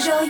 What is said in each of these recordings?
giờ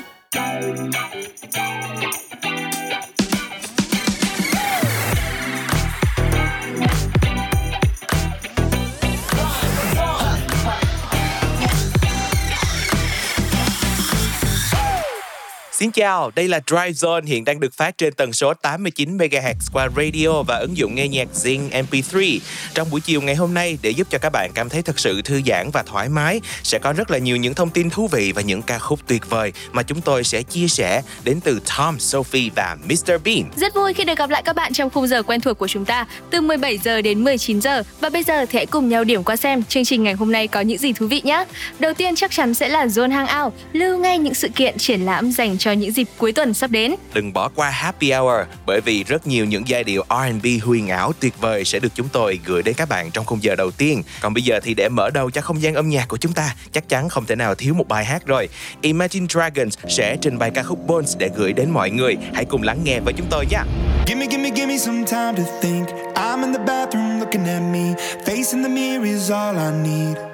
Xin chào, đây là Drive Zone hiện đang được phát trên tần số 89 MHz qua radio và ứng dụng nghe nhạc Zing MP3. Trong buổi chiều ngày hôm nay để giúp cho các bạn cảm thấy thật sự thư giãn và thoải mái, sẽ có rất là nhiều những thông tin thú vị và những ca khúc tuyệt vời mà chúng tôi sẽ chia sẻ đến từ Tom, Sophie và Mr Bean. Rất vui khi được gặp lại các bạn trong khung giờ quen thuộc của chúng ta từ 17 giờ đến 19 giờ và bây giờ thì hãy cùng nhau điểm qua xem chương trình ngày hôm nay có những gì thú vị nhé. Đầu tiên chắc chắn sẽ là Zone Hangout, lưu ngay những sự kiện triển lãm dành cho những dịp cuối tuần sắp đến. Đừng bỏ qua Happy Hour bởi vì rất nhiều những giai điệu R&B huyền ảo tuyệt vời sẽ được chúng tôi gửi đến các bạn trong khung giờ đầu tiên. Còn bây giờ thì để mở đầu cho không gian âm nhạc của chúng ta, chắc chắn không thể nào thiếu một bài hát rồi. Imagine Dragons sẽ trình bày ca khúc Bones để gửi đến mọi người. Hãy cùng lắng nghe với chúng tôi nhé. Give me, give me, give me some time to think. I'm in the bathroom looking at me. Facing the mirror is all I need.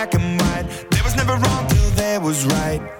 Black and white. There was never wrong till there was right.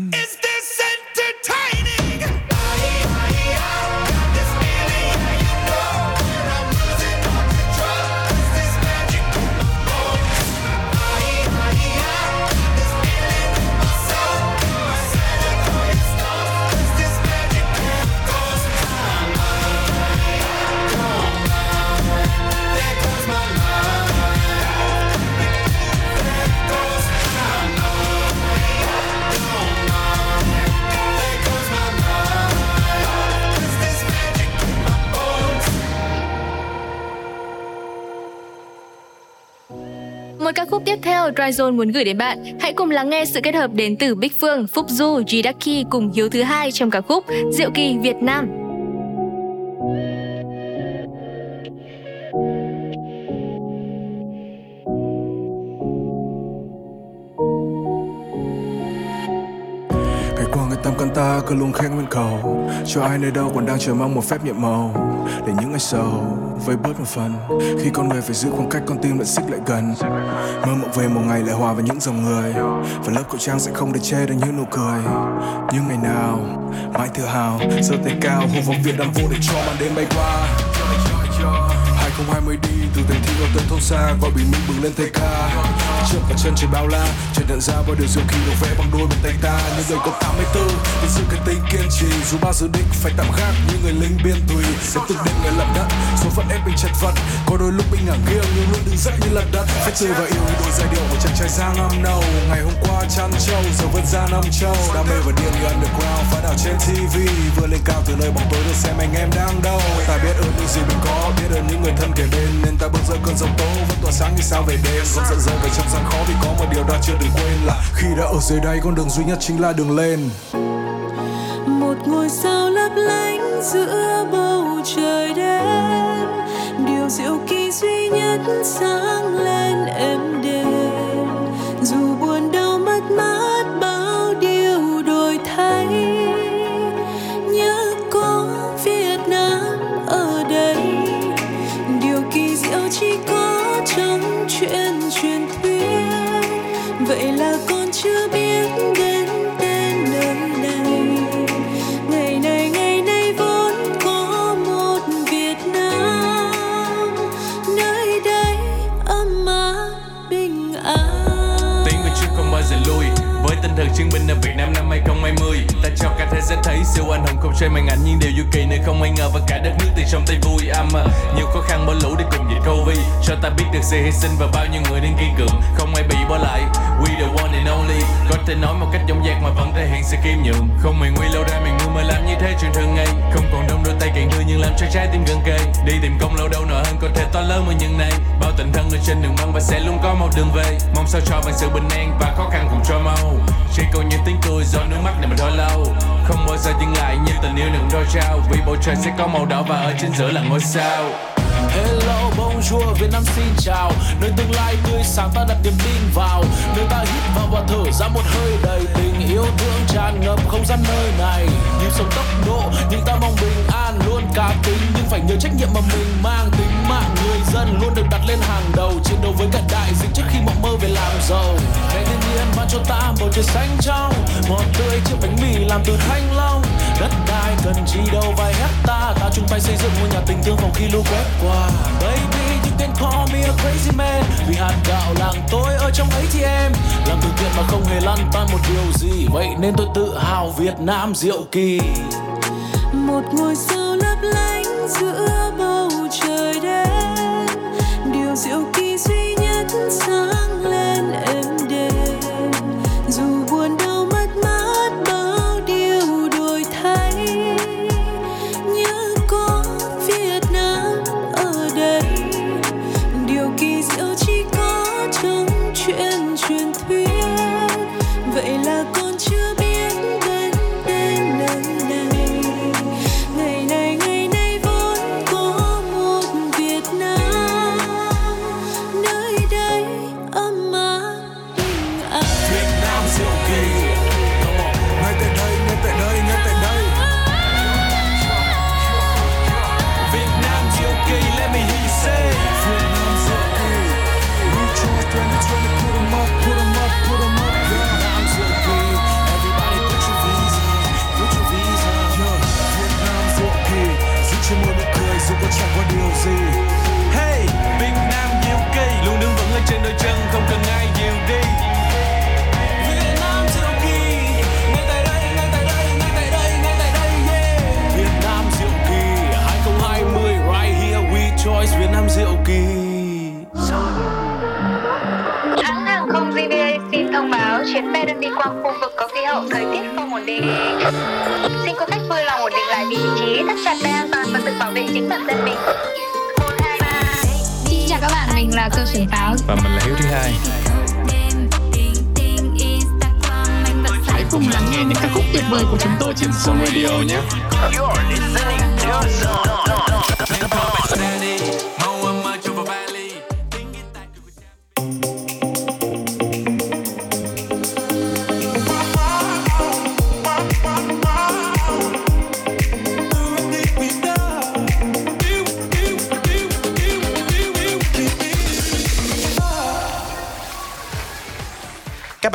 Tiếp theo Dryzone muốn gửi đến bạn. Hãy cùng lắng nghe sự kết hợp đến từ Bích Phương, Phúc Du, G Ducky cùng Hiếu thứ hai trong ca khúc Diệu kỳ Việt Nam. Cứ luôn khen nguyên cầu. Cho ai nơi đâu còn đang chờ mong một phép nhiệm màu. Để những ngày sầu với bớt một phần. Khi con người phải giữ khoảng cách, con tim lại xích lại gần. Mơ mộng về một ngày lại hòa với những dòng người. Và lớp khẩu trang sẽ không để che được những nụ cười. Những ngày nào, mãi tự hào, giơ tay cao, hô vọng việt nam vô địch cho màn đêm bay qua. 2020 đi, từ thành thị vào tận thôn xa, và bình minh bừng lên tay ca. Trước cả chân trời bao la chợt nhận ra bao điều diệu kỳ được vẽ bằng đôi bàn tay ta. Những người có 84 vì sự cái tính kiên trì. Dù bao dự định phải tạm gác như người lính biên tùy. Sẽ từng đêm người lập đất, số phận ép mình chật vật. Có đôi lúc mình ngả nghiêng, nhưng luôn đứng dậy như lật đất. Phải chơi và yêu như đôi giai điệu của chàng trai giang năm nâu. Ngày hôm qua chăn trâu, giờ vẫn ra năm châu đam mê và điên như underground phá đảo trên tv vừa lên cao từ nơi bóng tối, được xem anh em đang đâu. Ta biết ơn những gì mình có, biết ơn những người thân kề bên nên ta bước giữa cơn giông tố. Vẫn tỏa sáng như sao về đêm, vẫn giận rơi về trong gian khó. Vì có một điều ta chưa từng quên là khi đã ở dưới đây con đường duy nhất chính là đường lên. Một ngôi sao lấp lánh giữa bầu trời đêm. Điều diệu kỳ duy nhất sáng lên êm đềm dù xoay màn ảnh Nhưng điều du kỳ nơi không ai ngờ và cả đất nước từ trong tay vui. Âm Nhiều khó khăn bỏ lũ để cùng dịch Covid Cho ta biết được sự hy sinh và bao nhiêu người đang kiên cường Không ai bị bỏ lại. We the one and only, Có thể nói một cách dõng dạc mà vẫn thể hiện sự kiêm nhượng Không mày nguy lâu ra mày ngu mà làm như thế, chuyện thường ngày. Không còn đông đôi tay càng đưa nhưng làm cho trái tim gần kề. Đi tìm công lâu đâu nợ hơn có thể to lớn mà nhân này. Bao tình thân ở trên đường băng và sẽ luôn có một đường về. Mong sao cho bằng sự bình an và khó khăn cùng cho mau. Chỉ còn những tiếng cười do nước mắt để mà thôi lâu. Không bao giờ dừng lại như tình yêu đừng đôi trao. Vì bầu trời sẽ có màu đỏ và ở trên giữa là ngôi sao. Hello, bonjour, Việt Nam xin chào. Nơi tương lai tươi sáng ta đặt niềm tin vào. Nơi ta hít vào và thở ra một hơi đầy tình yêu thương tràn ngập không gian nơi này. Nhịp sống tốc độ nhưng ta mong bình an luôn cá tính. Nhưng phải nhớ trách nhiệm mà mình mang tính dân Luôn được đặt lên hàng đầu, chiến đấu với cả đại dịch trước khi mộng mơ về làm giàu. Ngày thiên nhiên ban cho ta bầu trời xanh trong Ngọt tươi chiếc bánh mì làm từ thanh long. Đất đai cần chi đâu vài hecta Ta chung tay xây dựng ngôi nhà tình thương phòng khi lũ quét qua. Baby you can call me a crazy man, Vì hạt gạo làng tôi ở trong ấy thì em Làm từ thiện mà không hề lăn tan một điều gì, Vậy nên tôi tự hào Việt Nam diệu kỳ. Một ngôi sao chuyện truyền thuyết. Vậy là con hậu thời tiết không ổn định. Xin quý khách vui lòng ổn định lại vị trí, thắt chặt dây an toàn và tự bảo vệ chính bản thân mình. Một, hai, ba. Xin chào các bạn, mình là Cơ Trưởng Táo. Và mình là Hiếu thứ hai Hãy cùng lắng nghe những ca khúc tuyệt vời của chúng tôi trên Zone Radio nhé Các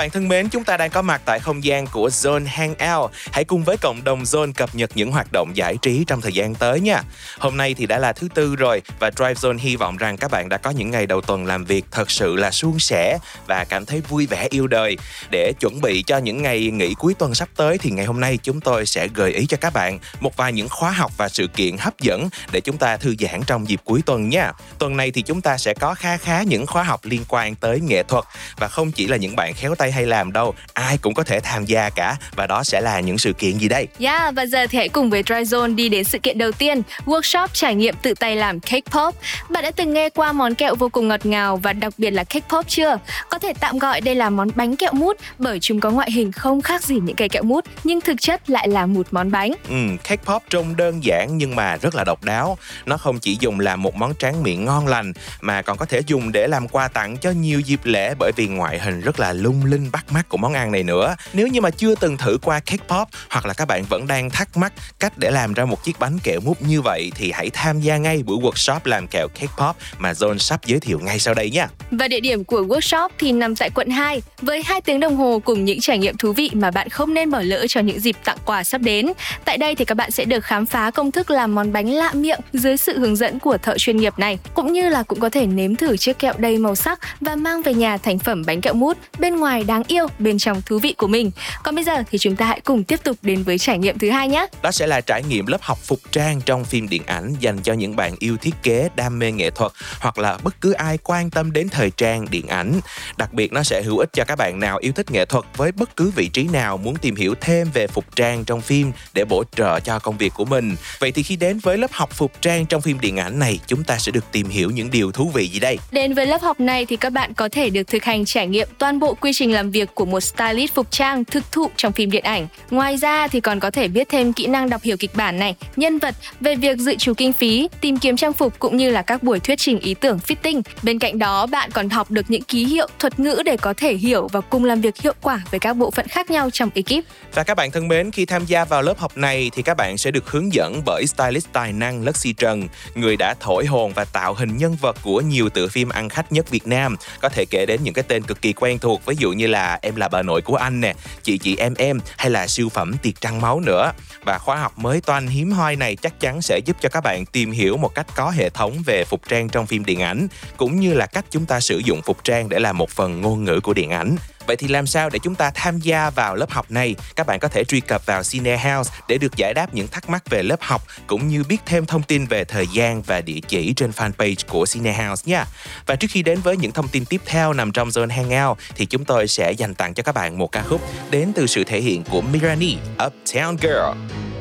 bạn thân mến, chúng ta đang có mặt tại không gian của Zone Hangout. Hãy cùng với cộng đồng Zone cập nhật những hoạt động giải trí trong thời gian tới nha. Hôm nay thì đã là thứ tư rồi và Drive Zone hy vọng rằng các bạn đã có những ngày đầu tuần làm việc thật sự là suôn sẻ và cảm thấy vui vẻ yêu đời. Để chuẩn bị cho những ngày nghỉ cuối tuần sắp tới thì ngày hôm nay chúng tôi sẽ gợi ý cho các bạn một vài những khóa học và sự kiện hấp dẫn để chúng ta thư giãn trong dịp cuối tuần nha. Tuần này thì chúng ta sẽ có khá khá những khóa học liên quan tới nghệ thuật và không chỉ là những bạn khéo tay hay làm đâu ai cũng có thể tham gia cả và đó sẽ là những sự kiện gì đây Yeah, và giờ thì hãy cùng với Dryzone đi đến sự kiện đầu tiên, workshop trải nghiệm tự tay làm cake pop. Bạn đã từng nghe qua món kẹo vô cùng ngọt ngào và đặc biệt là cake pop chưa? Có thể tạm gọi đây là món bánh kẹo mút bởi chúng có ngoại hình không khác gì những cây kẹo mút nhưng thực chất lại là một món bánh. Ừ, cake pop trông đơn giản nhưng mà rất là độc đáo. Nó không chỉ dùng làm một món tráng miệng ngon lành mà còn có thể dùng để làm quà tặng cho nhiều dịp lễ bởi vì ngoại hình rất là lung linh bắt mắt của món ăn này nữa. Nếu như mà chưa từng thử qua cake pop hoặc là các bạn vẫn đang thắc mắc cách để làm ra một chiếc bánh kẹo mút như vậy thì hãy tham gia ngay buổi workshop làm kẹo cake pop mà John sắp giới thiệu ngay sau đây nha. Và địa điểm của workshop thì nằm tại quận 2 với hai tiếng đồng hồ cùng những trải nghiệm thú vị mà bạn không nên bỏ lỡ cho những dịp tặng quà sắp đến. Tại đây thì các bạn sẽ được khám phá công thức làm món bánh lạ miệng dưới sự hướng dẫn của thợ chuyên nghiệp này, cũng như là cũng có thể nếm thử chiếc kẹo đầy màu sắc và mang về nhà thành phẩm bánh kẹo mút bên ngoài đã đáng yêu, bên trong thú vị của mình. Còn bây giờ thì chúng ta hãy cùng tiếp tục đến với trải nghiệm thứ hai nhé. Đó sẽ là trải nghiệm lớp học phục trang trong phim điện ảnh dành cho những bạn yêu thiết kế, đam mê nghệ thuật hoặc là bất cứ ai quan tâm đến thời trang, điện ảnh. Đặc biệt nó sẽ hữu ích cho các bạn nào yêu thích nghệ thuật với bất cứ vị trí nào muốn tìm hiểu thêm về phục trang trong phim để bổ trợ cho công việc của mình. Vậy thì khi đến với lớp học phục trang trong phim điện ảnh này, chúng ta sẽ được tìm hiểu những điều thú vị gì đây? Đến với lớp học này thì các bạn có thể được thực hành trải nghiệm toàn bộ quy trình làm việc của một stylist phục trang thực thụ trong phim điện ảnh. Ngoài ra thì còn có thể biết thêm kỹ năng đọc hiểu kịch bản này, nhân vật, về việc dự trù kinh phí, tìm kiếm trang phục cũng như là các buổi thuyết trình ý tưởng fitting. Bên cạnh đó, bạn còn học được những ký hiệu, thuật ngữ để có thể hiểu và cùng làm việc hiệu quả với các bộ phận khác nhau trong ekip. Và các bạn thân mến, khi tham gia vào lớp học này thì các bạn sẽ được hướng dẫn bởi stylist tài năng Lexi Trần, người đã thổi hồn và tạo hình nhân vật của nhiều tựa phim ăn khách nhất Việt Nam. Có thể kể đến những cái tên cực kỳ quen thuộc, ví dụ như là Em là bà nội của anh nè, Chị chị em em hay là siêu phẩm Tiệc trăng máu nữa. Và khóa học mới toanh hiếm hoi này chắc chắn sẽ giúp cho các bạn tìm hiểu một cách có hệ thống về phục trang trong phim điện ảnh, cũng như là cách chúng ta sử dụng phục trang để làm một phần ngôn ngữ của điện ảnh. Vậy thì làm sao để chúng ta tham gia vào lớp học này? Các bạn có thể truy cập vào Cine House để được giải đáp những thắc mắc về lớp học cũng như biết thêm thông tin về thời gian và địa chỉ trên fanpage của Cine House nha. Và trước khi đến với những thông tin tiếp theo nằm trong zone hangout thì chúng tôi sẽ dành tặng cho các bạn một ca khúc đến từ sự thể hiện của Mirani, Uptown Girl.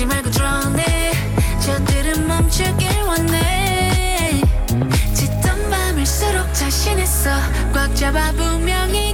숨기지 말고 드러내 저들은 멈추길 원해. 짙은 밤일수록 자신 있어. 꽉 잡아 분명히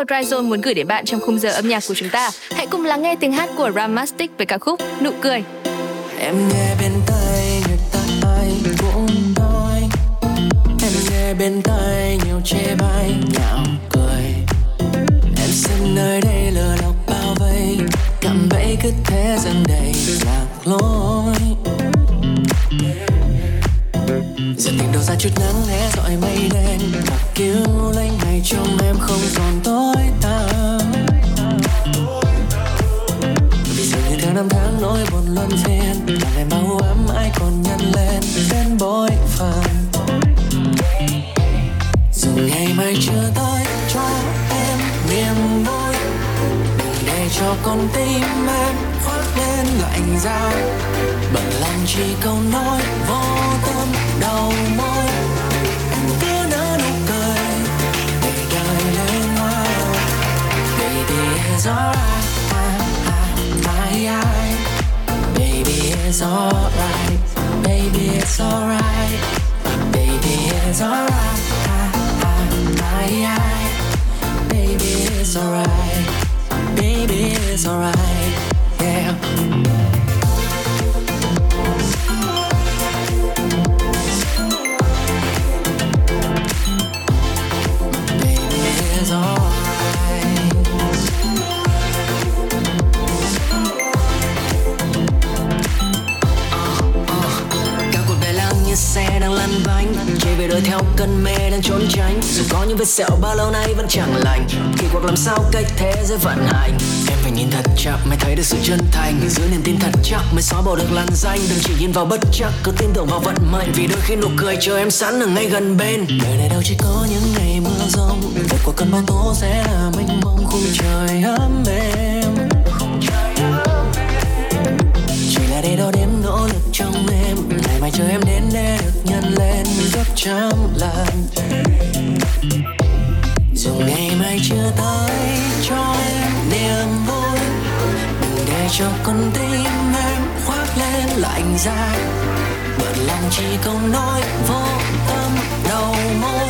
khúc Dry Zone muốn gửi đến bạn trong khung giờ âm nhạc của chúng ta. Hãy cùng lắng nghe tiếng hát của Ramastic với ca khúc Nụ cười. Em nghe bên tai người ta ai cũng nói Em nghe bên tai nhiều chê bai, nhạo cười Em xem nơi đây lừa lọc bao vây cảm bẫy cứ thế dần đầy lạc lối chiều ra chút nắng hé dọi mây đen. Và cứu lanh ngày trong em không còn tối tăm. Vì dường như theo năm tháng nỗi buồn luân phiên Là ngày bao ấm ai còn nhân lên đến bối phận. Dù ngày mai chưa tới, cho em niềm vui. Đừng để cho con tim em khoác lên lạnh giá. Bằng lòng chỉ câu nói vô tâm cứ nụ cười để lên Baby it's alright nhau cân cơn mê đang trốn tránh. Dù có những vết sẹo bao lâu nay vẫn chẳng lành. Kỳ cuộc làm sao cách thế giới vận hành? Em phải nhìn thật chặt mới thấy được sự chân thành. Giữ niềm tin thật chắc mới xóa bỏ được làn danh. Đừng chỉ nhìn vào bất chắc, cứ tin tưởng vào vận mệnh. Vì đôi khi nụ cười chờ em sẵn ở ngay gần bên. Đời này đâu chỉ có những ngày mưa rông. Kết quả cơn bão tố sẽ là mênh mông khung trời ấm êm. Chỉ là để đo đếm nỗ lực trong em Mày chờ em đến để được nhân lên gấp trăm lần. Dù ngày mai chưa tới cho em niềm vui, đừng để cho con tim em khoác lên lạnh giá. Bận lòng chỉ câu nói vô tâm đầu môi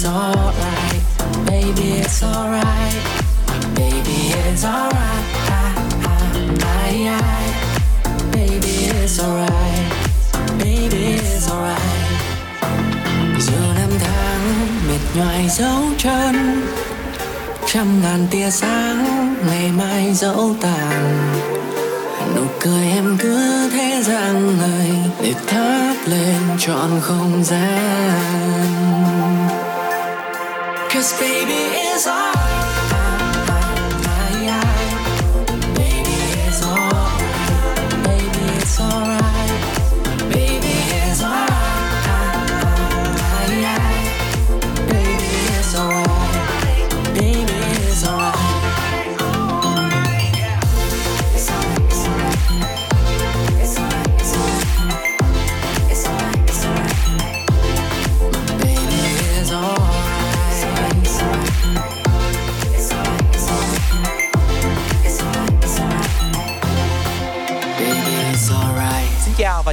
it's alright. Baby, it's alright. Baby, it's alright. Baby, it's alright. Baby, it's alright. Dù năm tháng mệt nhoài dấu chân trăm ngàn tia sáng ngày mai dẫu tàn nụ cười em cứ thế rạng người để thắp lên trọn không gian Cause baby is alright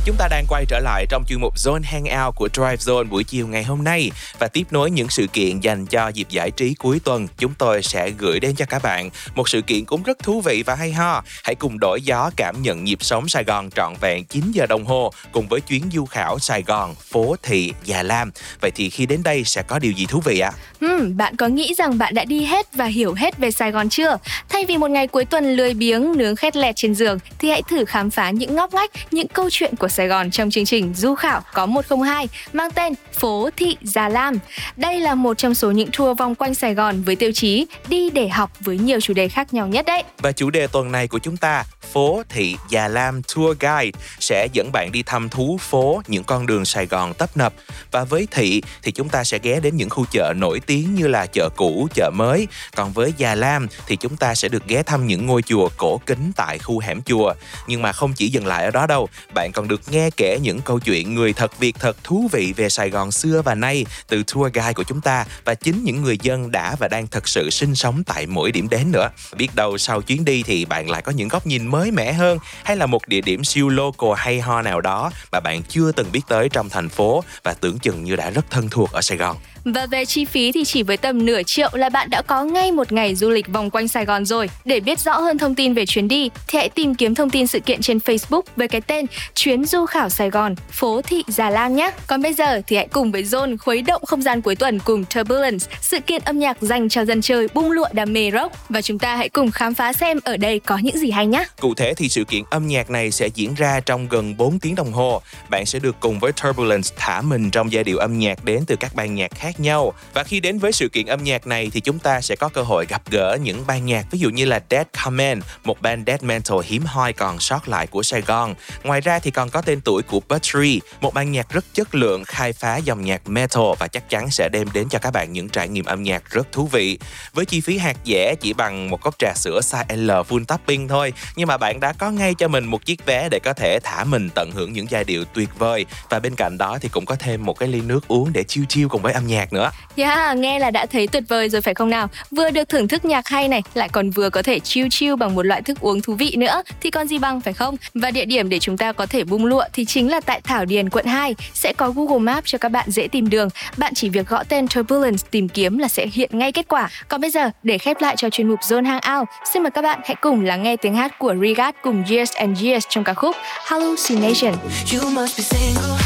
chúng ta đang quay trở lại trong chuyên mục Zone Hangout của Drive Zone buổi chiều ngày hôm nay và tiếp nối những sự kiện dành cho dịp giải trí cuối tuần. Chúng tôi sẽ gửi đến cho các bạn một sự kiện cũng rất thú vị và hay ho. Hãy cùng đổi gió cảm nhận nhịp sống Sài Gòn trọn vẹn 9 giờ đồng hồ cùng với chuyến du khảo Sài Gòn, phố thị, Già Lam. Vậy thì khi đến đây sẽ có điều gì thú vị ạ? Hmm, bạn có nghĩ rằng bạn đã đi hết và hiểu hết về Sài Gòn chưa? Thay vì một ngày cuối tuần lười biếng nướng khét lẹt trên giường thì hãy thử khám phá những ngóc ngách, những câu chuyện của Sài Gòn trong chương trình Du Khảo có 102 mang tên Phố Thị Già Lam. Đây là một trong số những tour vòng quanh Sài Gòn với tiêu chí đi để học với nhiều chủ đề khác nhau nhất đấy. Và chủ đề tuần này của chúng ta, phố thị Già Lam Tour Guide sẽ dẫn bạn đi thăm thú phố những con đường Sài Gòn tấp nập. Và với thị thì chúng ta sẽ ghé đến những khu chợ nổi tiếng như là chợ cũ, chợ mới. Còn với Già Lam thì chúng ta sẽ được ghé thăm những ngôi chùa cổ kính tại khu hẻm chùa. Nhưng mà không chỉ dừng lại ở đó đâu, bạn còn được nghe kể những câu chuyện người thật việc thật thú vị về Sài Gòn xưa và nay từ tour guide của chúng ta và chính những người dân đã và đang thật sự sinh sống tại mỗi điểm đến nữa. Biết đâu sau chuyến đi thì bạn lại có những góc nhìn mới mẻ hơn hay là một địa điểm siêu local hay ho nào đó mà bạn chưa từng biết tới trong thành phố và tưởng chừng như đã rất thân thuộc ở Sài Gòn. Và về chi phí thì chỉ với tầm nửa triệu là bạn đã có ngay một ngày du lịch vòng quanh Sài Gòn rồi. Để biết rõ hơn thông tin về chuyến đi thì hãy tìm kiếm thông tin sự kiện trên Facebook với cái tên Chuyến du khảo Sài Gòn, phố thị Già Lam nhé. Còn bây giờ thì hãy cùng với Zone khuấy động không gian cuối tuần cùng Turbulence, sự kiện âm nhạc dành cho dân chơi bung lụa đam mê rock và chúng ta hãy cùng khám phá xem ở đây có những gì hay nhé. Cụ thể thì sự kiện âm nhạc này sẽ diễn ra trong gần 4 tiếng đồng hồ. Bạn sẽ được cùng với Turbulence thả mình trong giai điệu âm nhạc đến từ các ban nhạc khác nhau. Và khi đến với sự kiện âm nhạc này thì chúng ta sẽ có cơ hội gặp gỡ những ban nhạc ví dụ như là Dead Command, một band death metal hiếm hoi còn sót lại của Sài Gòn. Ngoài ra thì còn có tên tuổi của Buttery, một ban nhạc rất chất lượng khai phá dòng nhạc metal và chắc chắn sẽ đem đến cho các bạn những trải nghiệm âm nhạc rất thú vị. Với chi phí hạt dẻ chỉ bằng một cốc trà sữa size L full topping thôi, nhưng mà bạn đã có ngay cho mình một chiếc vé để có thể thả mình tận hưởng những giai điệu tuyệt vời và bên cạnh đó thì cũng có thêm một cái ly nước uống để chiêu chiêu cùng với âm nhạc nữa. Yeah, nghe là đã thấy tuyệt vời rồi phải không nào? Vừa được thưởng thức nhạc hay này, lại còn vừa có thể chill chill bằng một loại thức uống thú vị nữa thì còn gì bằng phải không? Và địa điểm để chúng ta có thể bung lụa thì chính là tại Thảo Điền quận 2, sẽ có Google Maps cho các bạn dễ tìm đường. Bạn bạn chỉ việc gõ tên Turbulence tìm kiếm là sẽ hiện ngay kết quả. Còn bây giờ, để khép lại cho chuyên mục Zone Hangout, xin mời các bạn hãy cùng lắng nghe tiếng hát của Regard cùng Years and Years trong ca khúc Hallucination. You must be single,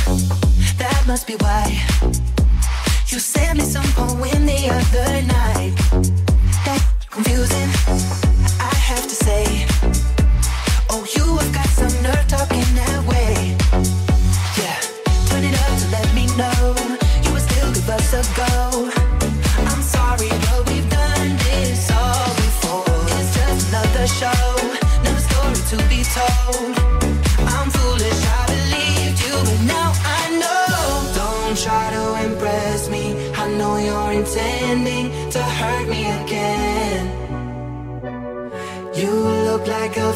that must be why You sent me some poem the other night That confusing, I have to say Oh, you have got some nerve talking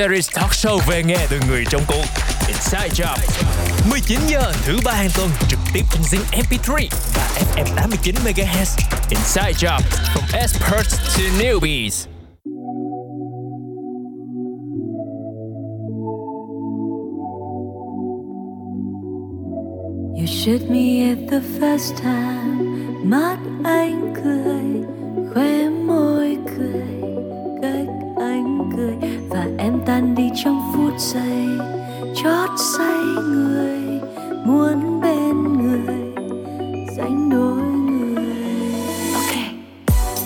Series talk show về nghe từ người trong cuộc Inside Job. 19 giờ thứ ba hàng tuần, trực tiếp trên Zing MP3 và FM 89 MHz Inside Job. From experts to newbies. You shoot me at the first time. Mắt anh cười Khóe môi cười, Cách anh cười em tan đi trong phút giây Chót say người Muốn bên người Dành đôi người. Ok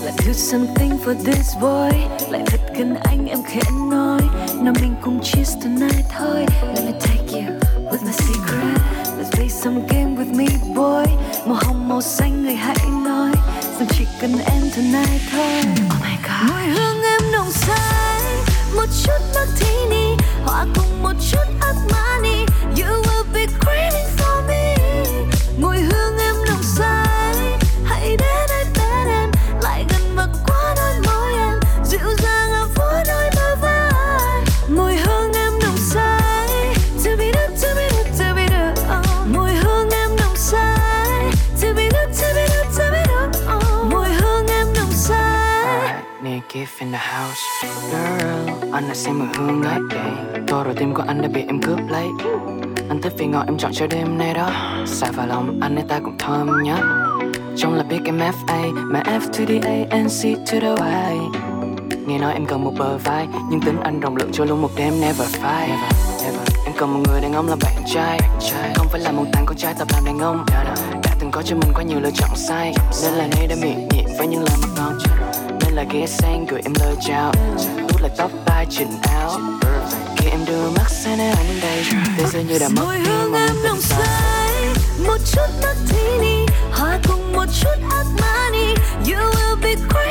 Let's do something for this boy. Lại thật gần anh em khẽ nói. Nào mình cùng cheers tonight thôi. Let me take you with my secret. Let's play some game with me boy. Màu hồng màu xanh người hãy nói. Rằng chỉ cần em tonight thôi? Oh my god. Mùi hương em nồng say một chút martini Hòa cùng một chút Armani You will Xem mùi hương đấy Tôi rồi tim của anh đã bị em cướp lấy. Anh thích vì ngọt em chọn cho đêm nay đó. Xài vào lòng anh ấy ta cũng thơm nhất. Trong là biết em FA Mà F to the A and C to the Y. Nghe nói em cần một bờ vai Nhưng tính anh rộng lượng cho luôn một đêm never fight. Never, never. Em cần một người đàn ông là bạn trai. Không phải là một thằng con trai tập làm đàn ông. Đã từng có cho mình quá nhiều lựa chọn sai. Nên là nay đã miệng nhịn với những lời mà ngon Nên là ghé sang gửi em lời chào. Út lại tóc tai chỉnh áo. Khi em đưa mắt sang nơi anh đây Thế dường như đã mất Mùi hương em xa say Một chút martini Hòa cùng một chút Armani You will be craving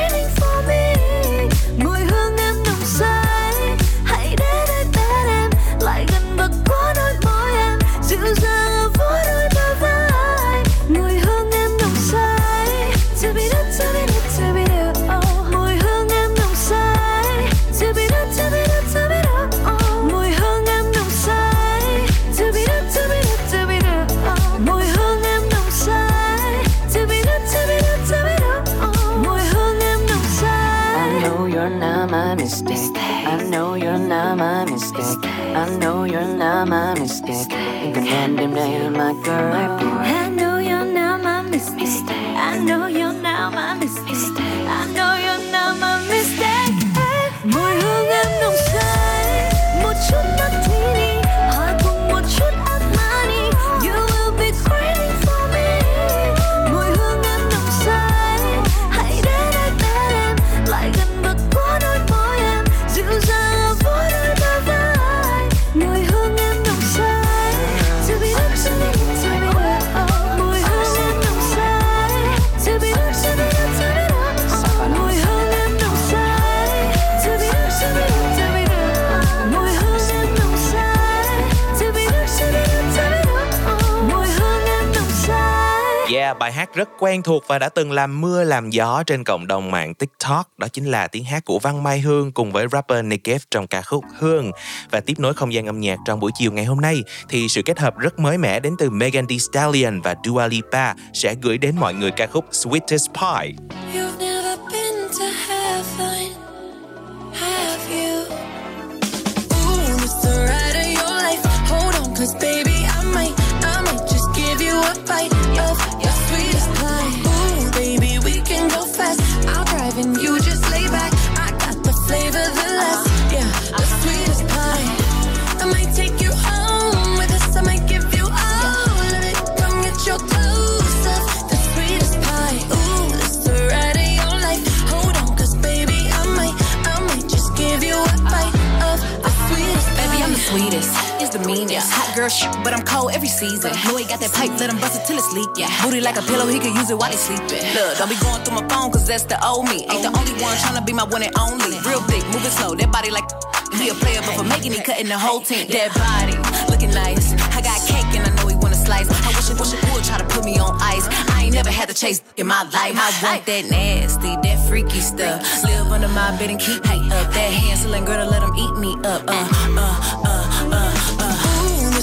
not my mistake. You can end them day, my girl. I know you're not my mistake. I know you're not my mistake. Bài hát rất quen thuộc và đã từng làm mưa làm gió trên cộng đồng mạng TikTok. Đó chính là tiếng hát của Văn Mai Hương cùng với rapper Nick trong ca khúc Hương. Và tiếp nối không gian âm nhạc trong buổi chiều ngày hôm nay thì sự kết hợp rất mới mẻ đến từ Megan Thee Stallion và Dua Lipa sẽ gửi đến mọi người ca khúc Sweetest Pie. You've never been to heaven, have you? Ooh, it's the ride of your life. Hold on, cause baby, The. Hot girl shit, but I'm cold every season. Know he got that pipe, let him bust it till it's leak. Yeah. Booty like a pillow, he could use it while he sleeping. Look, don't be going through my phone, cause that's the old me. Ain't the only one tryna be my one and only. Real thick, moving slow, that body like. He a player, but for making it, cutting the whole team. That body, looking nice. I got cake and I know he wanna slice. I wish it, wish it would try to put me on ice. I ain't never had to to chase in my life. I want that nasty, that freaky stuff. Live under my bed and keep me up. That Hansel girl to let him eat me up. Uh, uh, uh.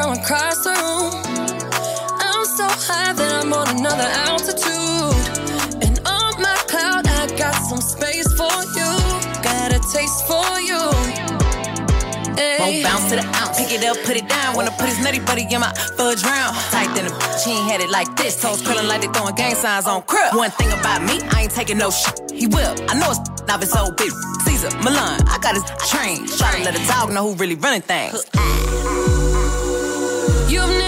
from across the room. I'm so high that I'm on another altitude. And on my cloud, I got some space for you. Got a taste for you. Won't bounce to the ounce. Pick it up, put it down. Wanna put his nutty buddy in my fudge round. Tight than a bitch, he ain't had it like this. Toes curling like they throwing gang signs on crib. One thing about me, I ain't taking no shit. He will. I know it's not his old bitch. Caesar, Milan, I got his train. Try to let a dog know who really running things. You've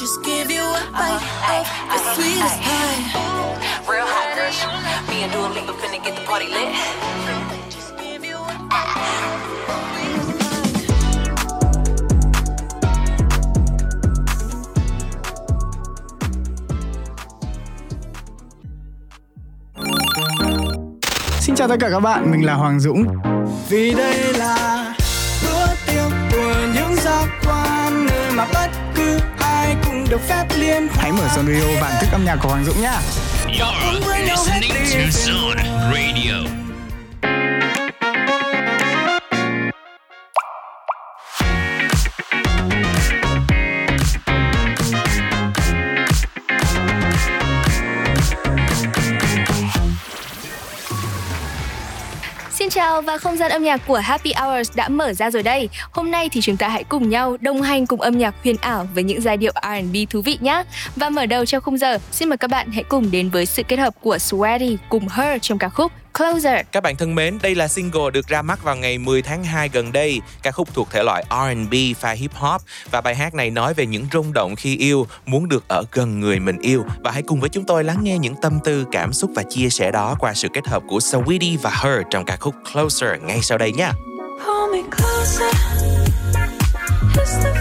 just give you a bite of the sweetest pie. Real hot girl. Me and Dua Lipa finna get the party lit. Xin chào tất cả các bạn, mình là Hoàng Dũng. Vì đây là được phép liên. Hãy mở Sonrio bản thức âm nhạc của Hoàng Dũng nhá. You're listening to Zone Radio. Xin chào và không gian âm nhạc của Happy Hours đã mở ra rồi đây. Hôm nay thì chúng ta hãy cùng nhau đồng hành cùng âm nhạc huyền ảo với những giai điệu R&B thú vị nhé. Và mở đầu cho khung giờ, xin mời các bạn hãy cùng đến với sự kết hợp của Sweaty cùng Her trong ca khúc Closer. Các bạn thân mến, đây là single được ra mắt vào ngày 10 tháng 2 gần đây. Ca khúc thuộc thể loại R&B pha hip hop và bài hát này nói về những rung động khi yêu, muốn được ở gần người mình yêu. Và hãy cùng với chúng tôi lắng nghe những tâm tư, cảm xúc và chia sẻ đó qua sự kết hợp của Saweetie và Her trong ca khúc Closer ngay sau đây nha. Pull me closer. It's the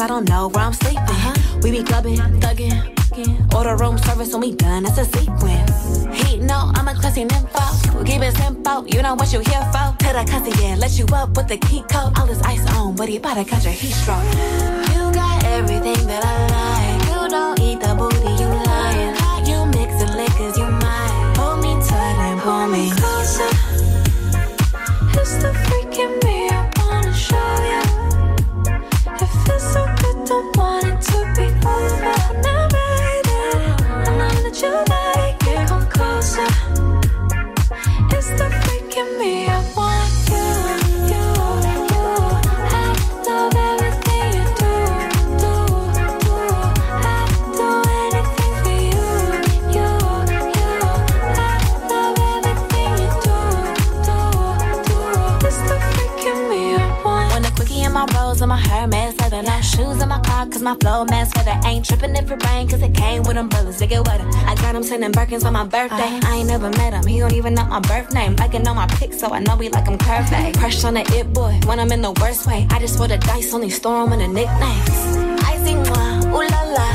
I don't know where I'm sleeping. We be clubbing, thugging, order room service when we done. that's a sequence. He know I'm a classy nympho. Keep it simple, you know what you here for. Tell the cussy, yeah, let you up with the key code. All this ice on, but he about to catch a heat stroke. You got everything that I like. You don't eat the booty, you lying. You mixing liquors, you mine. Hold me tight and pull me cause my flow mask feather ain't tripping if it rain, cause it came with umbrellas to get wetter. I got him sending Birkins on my birthday. Uh-huh. I ain't never met him, he don't even know my birth name. Liking on my pics, so I know he like him curvy. Crush on the it boy when I'm in the worst way. I just roll the dice, only store him in the nicknames. Icy moi, ooh la la.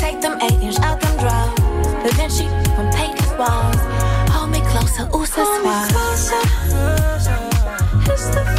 Take them eight inch out them drawers. Da Vinci from painted walls. Hold me closer, ooh, so suave. It's the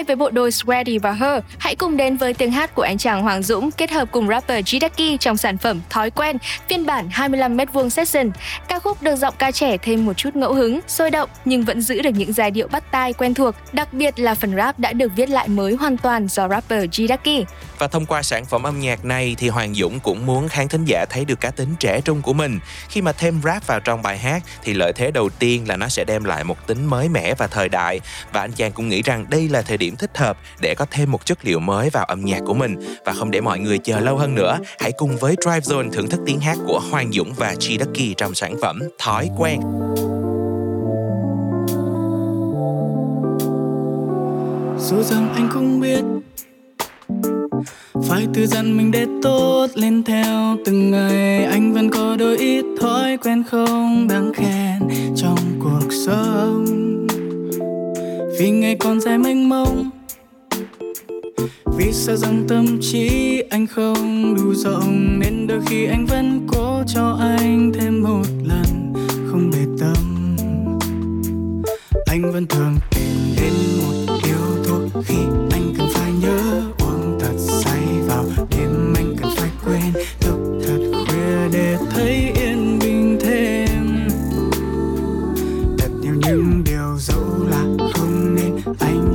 tay với bộ đôi Sweaty và Her, hãy cùng đến với tiếng hát của anh chàng Hoàng Dũng kết hợp cùng rapper Jidaki trong sản phẩm Thói quen phiên bản 25m2 session. Ca khúc được giọng ca trẻ thêm một chút ngẫu hứng, sôi động nhưng vẫn giữ được những giai điệu bắt tai quen thuộc, đặc biệt là phần rap đã được viết lại mới hoàn toàn do rapper Jidaki. Và thông qua sản phẩm âm nhạc này thì Hoàng Dũng cũng muốn khán thính giả thấy được cá tính trẻ trung của mình. Khi mà thêm rap vào trong bài hát thì lợi thế đầu tiên là nó sẽ đem lại một tính mới mẻ và thời đại. Và anh chàng cũng nghĩ rằng đây là thời điểm thích hợp để có thêm một chất liệu mới vào âm nhạc của mình. Và không để mọi người chờ lâu hơn nữa, hãy cùng với Drive Zone thưởng thức tiếng hát của Hoàng Dũng và Chi Ducky trong sản phẩm Thói quen. Dù rằng anh không biết Phải tự dặn mình để tốt lên theo từng ngày Anh vẫn có đôi ít thói quen không đáng khen trong cuộc sống vì ngày còn dài mênh mông. Vì sợ rằng tâm trí anh không đủ rộng, Nên đôi khi anh vẫn cố cho anh thêm một lần, Không để tâm. Anh vẫn thường tìm đến một điều thôi khi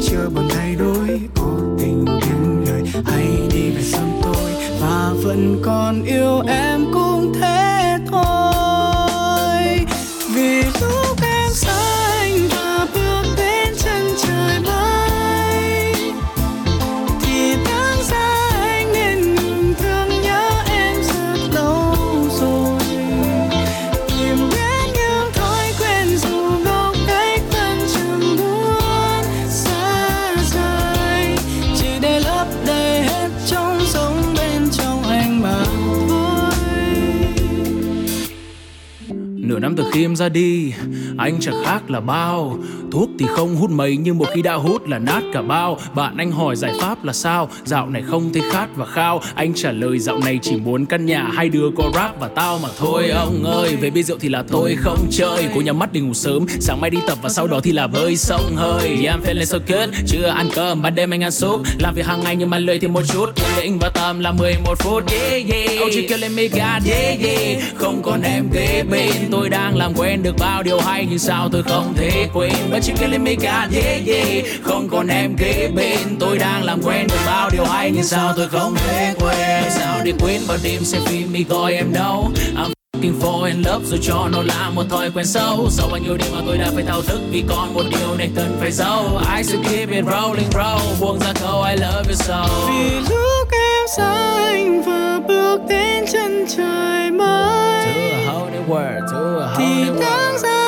chưa buồn thay đổi cố tình những lời hay đi về sớm tôi và vẫn còn yêu em cũng thế. Tim ra đi. Anh chẳng khác là bao Thuốc thì không hút mấy, Nhưng một khi đã hút là nát cả bao. Bạn anh hỏi giải pháp là sao? Dạo này không thấy khát và khao. Anh trả lời, dạo này chỉ muốn căn nhà, Hai đứa có rap và tao mà thôi. Ông ơi, về bia rượu thì là tôi không chơi. Cô nhắm mắt đi ngủ sớm, Sáng mai đi tập và sau đó thì là bơi sông hơi. Yeah I'm feeling so good Chưa ăn cơm, ban đêm anh ăn súp. Làm việc hàng ngày nhưng mà lười thì một chút. Quyết định và tầm là 11 phút, Yeah yeah. Chỉ kêu lên me God yeah yeah. Không còn em kế bên. Tôi đang làm quen được bao điều hay, Nhưng sao tôi không thể quên? Bất you killing me God yeah yeah. Không còn em kế bên. Tôi đang làm quen được bao điều hay Nhưng sao tôi không thể quên? Sao để quên vào đêm xem phim mi gọi em đâu? I'm Looking for in love dù cho nó là một thói quen xấu. Sau bao nhiêu đêm mà tôi đã phải thao thức Vì còn một điều này cần phải giấu. I still keep it rolling bro. Buông ra câu I love you so. Vì lúc em xa anh và bước đến chân trời mới. To a whole new world, to a whole thì new đáng world ra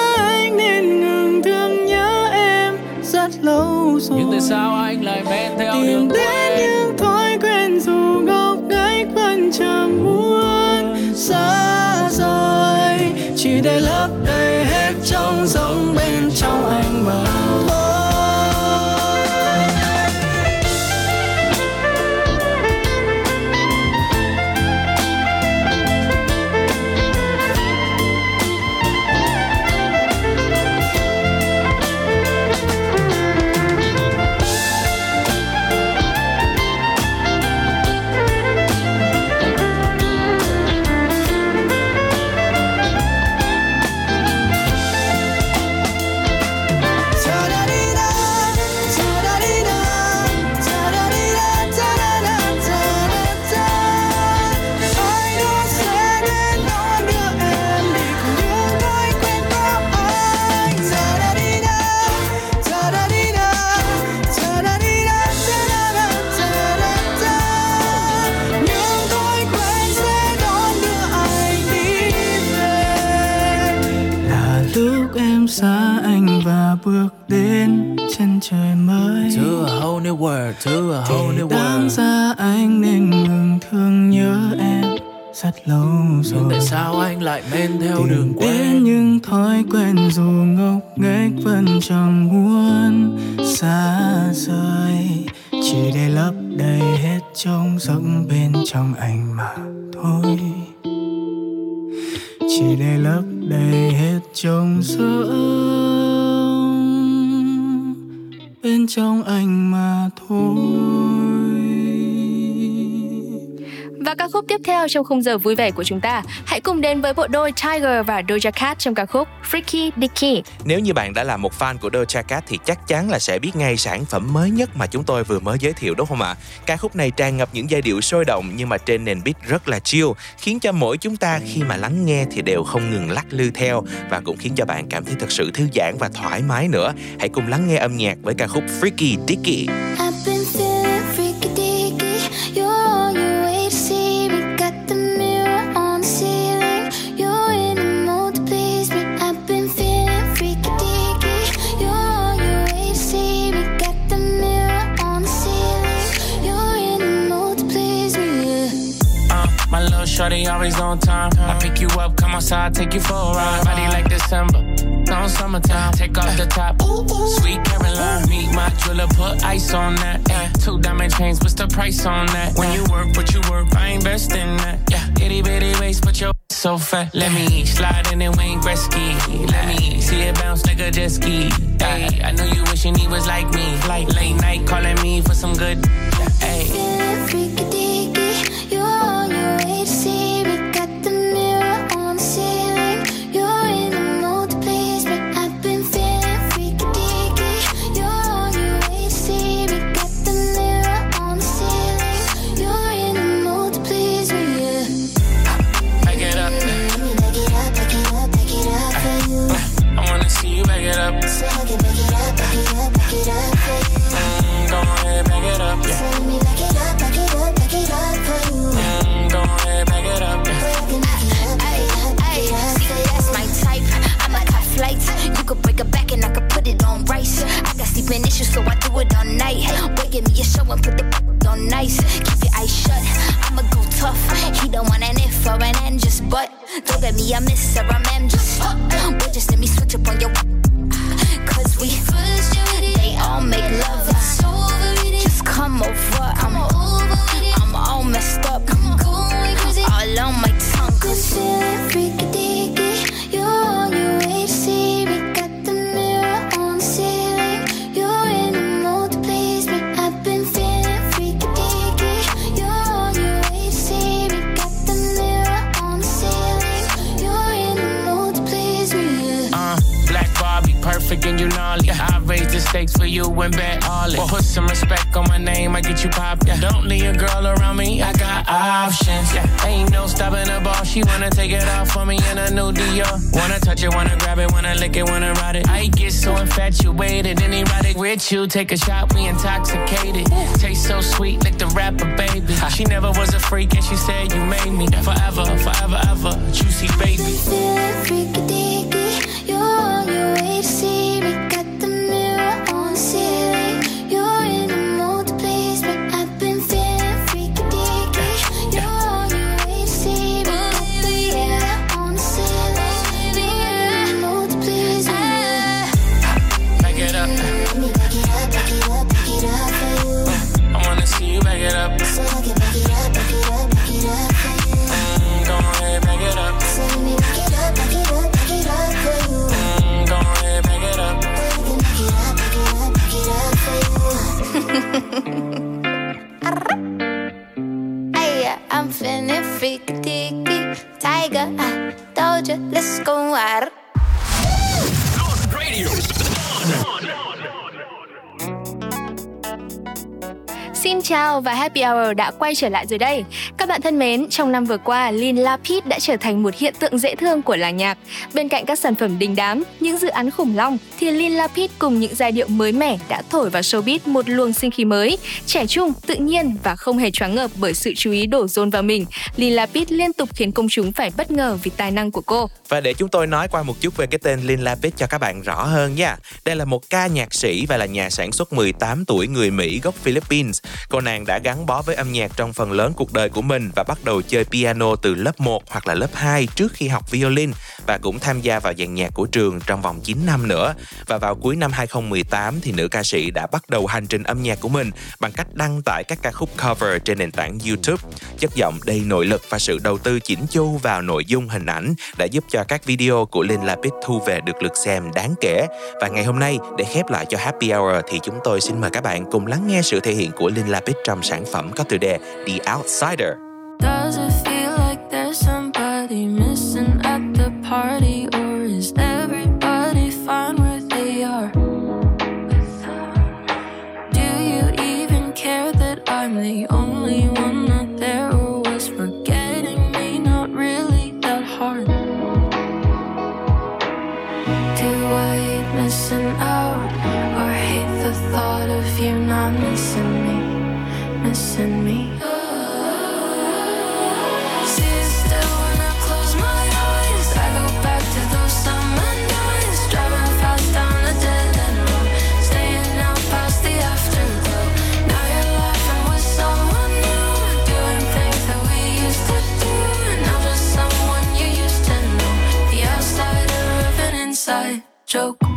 lâu rồi Nhưng tại sao anh lại men theo tìm đường đến quen những thói quen dù ngốc nghếch vẫn chẳng muốn xa rời. Chỉ để lấp đầy hết trống rỗng bên trong anh mà khung giờ vui vẻ của chúng ta, hãy cùng đến với bộ đôi Tiger và Doja Cat trong ca khúc Freaky Dicky. Nếu như bạn đã là một fan của Doja Cat thì chắc chắn là sẽ biết ngay sản phẩm mới nhất mà chúng tôi vừa mới giới thiệu đúng không ạ? Ca khúc này tràn ngập những giai điệu sôi động nhưng mà trên nền beat rất là chill, khiến cho mỗi chúng ta khi mà lắng nghe thì đều không ngừng lắc lư theo và cũng khiến cho bạn cảm thấy thật sự thư giãn và thoải mái nữa. Hãy cùng lắng nghe âm nhạc với ca khúc Freaky Dicky. My shorty always on time. I pick you up, come outside, take you for a ride. Body like December, no summertime. Take off the top, sweet Caroline. Meet my jeweler, put ice on that. Yeah. Two diamond chains, what's the price on that? When you work, what you work, I invest in that. Yeah, itty bitty waist, but your so fat. Let me slide in and Wayne Gretzky. Let me see it bounce like a jet ski. Hey, I know you wishing he was like me. Like late night calling me for some good. Hey. Don't get me a miss or a mem, you. I raise the stakes for you and bet all it. Put some respect on my name, I get you pop. Yeah. Don't leave a girl around me, I got options. Yeah. Ain't no stopping the ball, she wanna take it off for me in a new Dior. Wanna touch it, wanna grab it, wanna lick it, wanna ride it. I get so infatuated and erotic with you. Take a shot, we intoxicated. Taste so sweet, like the rapper, baby. She never was a freak and she said you made me forever, forever, ever. Juicy baby. Feeling freaky dicky. You're on your way to see Xin chào và Happy Hour đã quay trở lại rồi đây. Các bạn thân mến, trong năm vừa qua, Lin Lapid đã trở thành một hiện tượng dễ thương của làng nhạc. Bên cạnh các sản phẩm đình đám, những dự án khủng long, thì Lin Lapid cùng những giai điệu mới mẻ đã thổi vào showbiz một luồng sinh khí mới, trẻ trung, tự nhiên và không hề choáng ngợp bởi sự chú ý đổ dồn vào mình. Lin Lapid liên tục khiến công chúng phải bất ngờ vì tài năng của cô. Và để chúng tôi nói qua một chút về cái tên Lin Lapid cho các bạn rõ hơn nha. Đây là một ca nhạc sĩ và là nhà sản xuất 18 tuổi người Mỹ gốc Philippines. Cô nàng đã gắn bó với âm nhạc trong phần lớn cuộc đời của mình và bắt đầu chơi piano từ lớp 1 hoặc là lớp 2 trước khi học violin và cũng tham gia vào dàn nhạc của trường trong vòng 9 năm nữa. Và vào cuối năm 2018 thì nữ ca sĩ đã bắt đầu hành trình âm nhạc của mình bằng cách đăng tải các ca khúc cover trên nền tảng YouTube. Chất giọng đầy nội lực và sự đầu tư chỉnh chu vào nội dung hình ảnh đã giúp cho các video của Lin Lapid thu về được lượt xem đáng kể. Và ngày hôm nay, để khép lại cho Happy Hour thì chúng tôi xin mời các bạn cùng lắng nghe sự thể hiện của Lin Lapid trong sản phẩm có tựa đề The Outsider. Does it feel like there's somebody missing at the party, or is everybody fine where they are? Do you even care that I'm the only inside joke.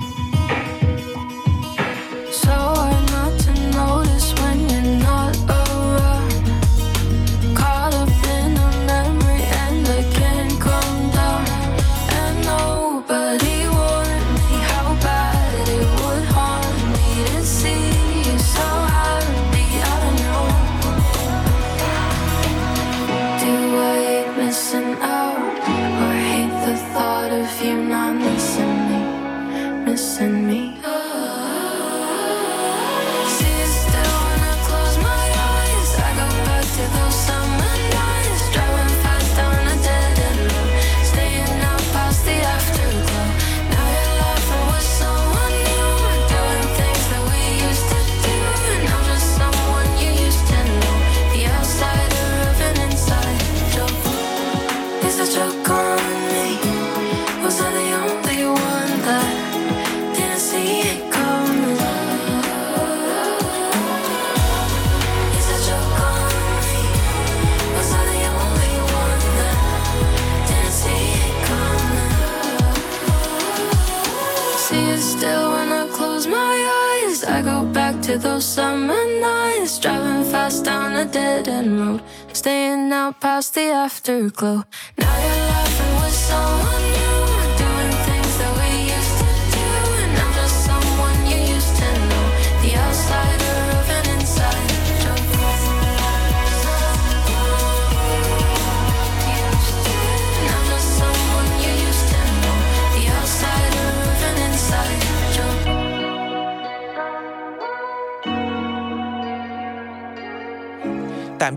Afterglow.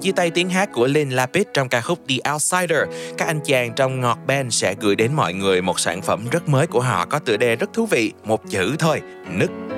Chia tay tiếng hát của Lin Lapid trong ca khúc The Outsider, các anh chàng trong ngọt band sẽ gửi đến mọi người một sản phẩm rất mới của họ có tựa đề rất thú vị, một chữ thôi, nức.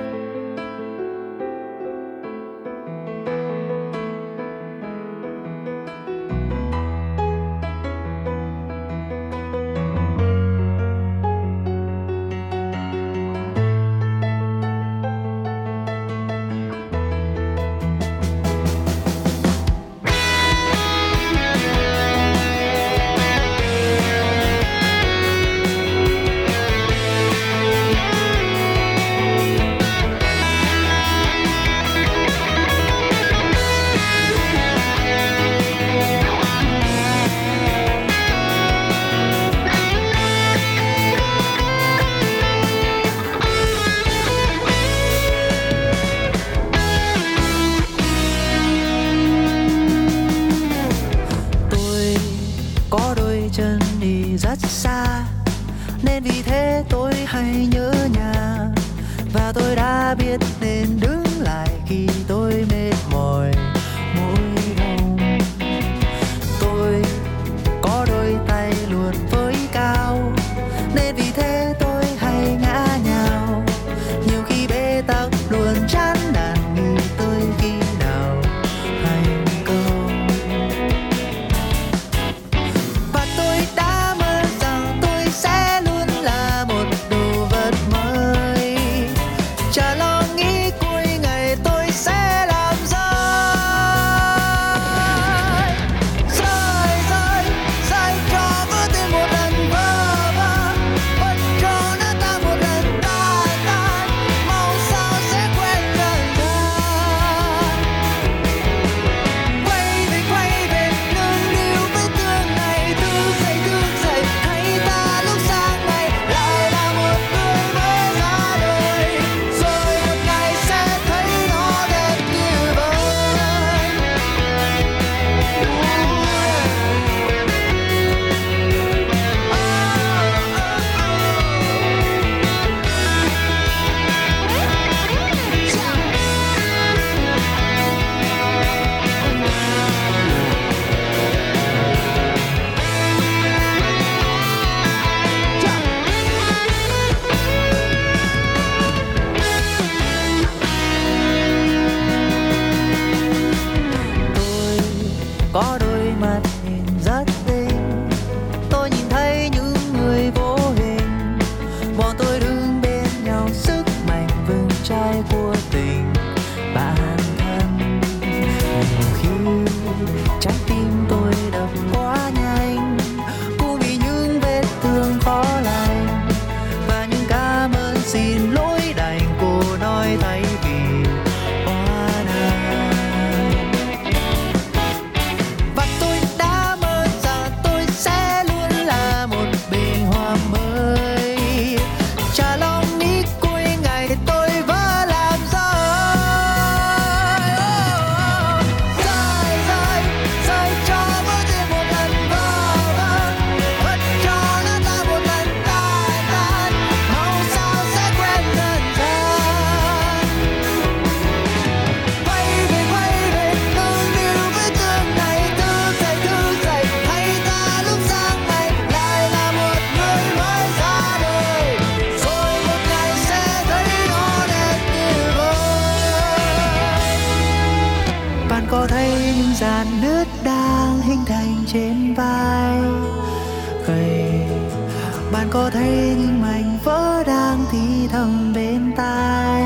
Thầm bên tai.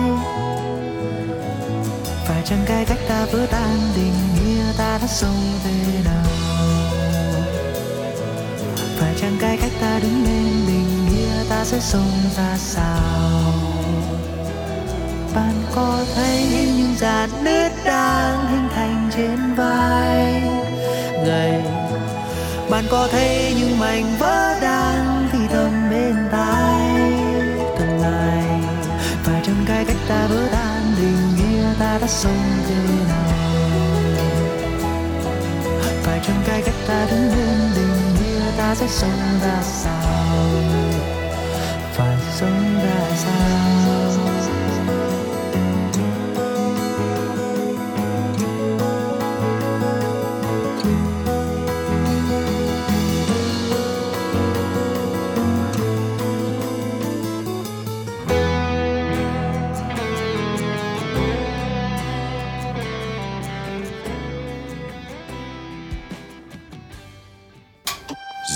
Phải chăng cái cách ta vỡ tan tình nghĩa ta đã sống thế nào? Phải chăng cái cách ta đứng lên tình nghĩa ta sẽ sống ra sao? Bạn có thấy những dàn nứt đang hình thành trên vai ngày bạn có thấy những mảnh vỡ đang thì thầm bên tai? Ta vỡ tan tình nghĩa ta đã sống thế nào? Phải chăng cái cách ta đứng lên tình nghĩa ta sẽ sống ra sao? Phải sống ra sao?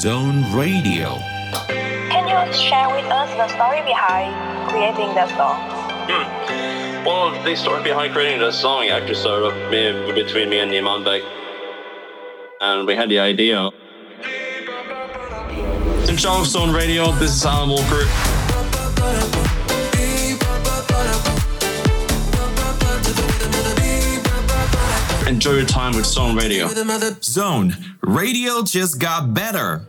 Zone Radio. Can you share with us the story behind creating that song? Hmm. Well, the story behind creating the song actually started up me, between me and Niman Beck. And we had the idea. In Charleston Radio, this is Alan Walker. Enjoy your time with Zone Radio. Zone Radio just got better.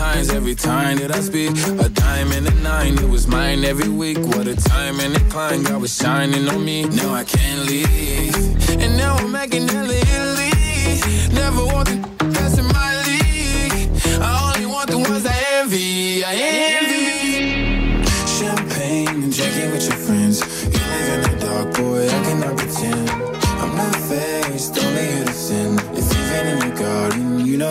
Times every time that I speak. A dime and a nine, it was mine every week. What a time and a climb, God was shining on me. Now I can't leave. And now I'm making hella Italy. Never want the best in my league. I only want the ones I envy. I envy. Champagne and drinking with your friends. You live in the dark, boy, I cannot pretend. I'm not faced, only here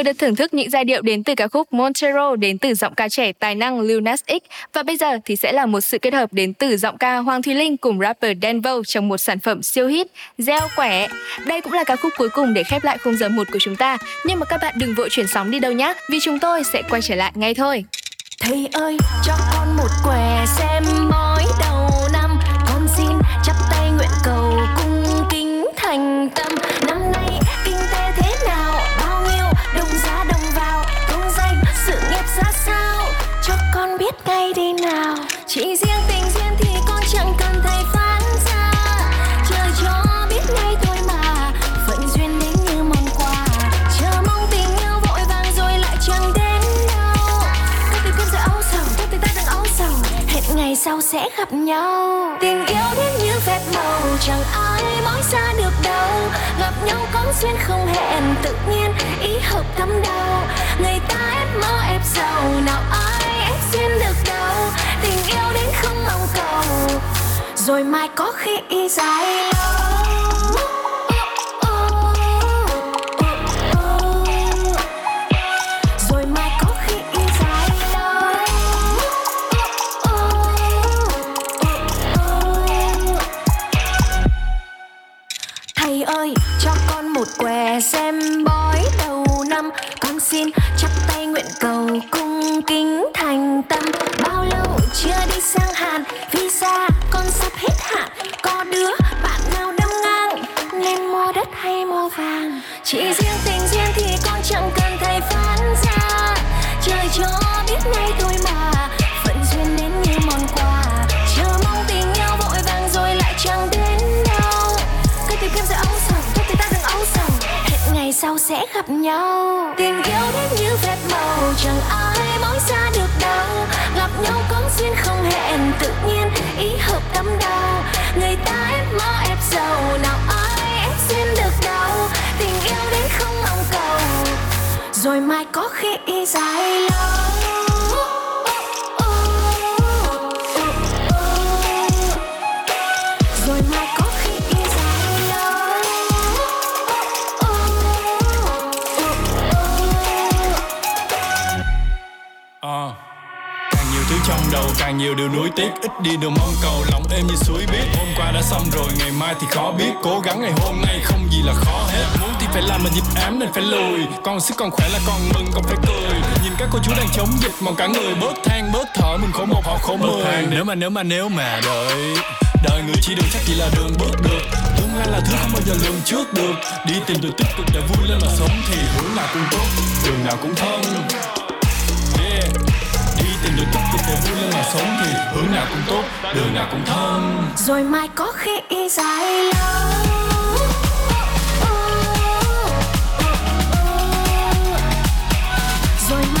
Vừa được thưởng thức những giai điệu đến từ ca khúc Montero đến từ giọng ca trẻ tài năng Lil Nas X và bây giờ thì sẽ là một sự kết hợp đến từ giọng ca Hoàng Thùy Linh cùng rapper Denvo trong một sản phẩm siêu hit Gieo quẻ. Đây cũng là ca khúc cuối cùng để khép lại khung giờ một của chúng ta. Nhưng mà các bạn đừng vội chuyển sóng đi đâu nhé, vì chúng tôi sẽ quay trở lại ngay thôi. Thầy ơi, cho con một quẻ xem biết ngay đi nào. Chỉ riêng tình duyên thì con chẳng cần thầy phán ra. Trời cho biết ngay thôi mà, phận duyên đến như món quà Chờ mong tình yêu vội vàng rồi lại chẳng đến đâu. Các tìm kiếm sự âu sầu, các tình ta đang âu sầu. Hẹn ngày sau sẽ gặp nhau. Tình yêu đến như phép màu Chẳng ai nói ra được đâu. Gặp nhau có duyên không hẹn Tự nhiên ý hợp thắm đầu, Người ta ép mơ ép giàu Nào ai không Rồi mai có khi dài lâu. Rồi mai có khi dài lâu. Thầy ơi, cho con một què xem bói đầu năm. Con xin chắp tay nguyện cầu cung kính thành tâm. Bao chưa đi sang hàn. Visa con sắp hết hạn. Có đứa bạn nào đâm ngang? Nên mua đất hay mua vàng? Chỉ riêng tình duyên thì con chẳng cần thầy phán ra. Trời cho biết ngay thôi mà phận duyên đến như món quà. Chờ mong tình yêu vội vàng rồi lại chẳng đến đâu. Cứ tìm kiếm sự ấu sầu tôi thì ta đừng ấu sầu. Hẹn ngày sau sẽ gặp nhau. Tình rồi mai có khi dài lâu. Rồi mai có khi dài lâu Ờ. Càng nhiều thứ trong đầu, càng nhiều điều nuối tiếc. Ít đi đường mong cầu, lòng êm như suối biết. Hôm qua đã xong rồi, ngày mai thì khó biết. Cố gắng ngày hôm nay không gì là khó hết. muốn phải làm mà nhịp ám nên phải lùi. Còn sức còn khỏe là còn mừng còn phải cười. Nhìn các cô chú đang chống dịch mong cả người bớt than bớt thở. Mình khổ một họ khổ mười. nếu mà nếu mà nếu mà đợi. Đời người chỉ đường chắc chỉ là đường bước được. Tương lai là thứ không bao giờ lường trước được. Đi tìm điều tích cực để vui lên mà sống thì hướng nào cũng tốt đường nào cũng thân yeah. Đi tìm được tích cực để vui lên mà sống thì hướng nào cũng tốt đường nào cũng thân rồi mai có khi dài lâu Soy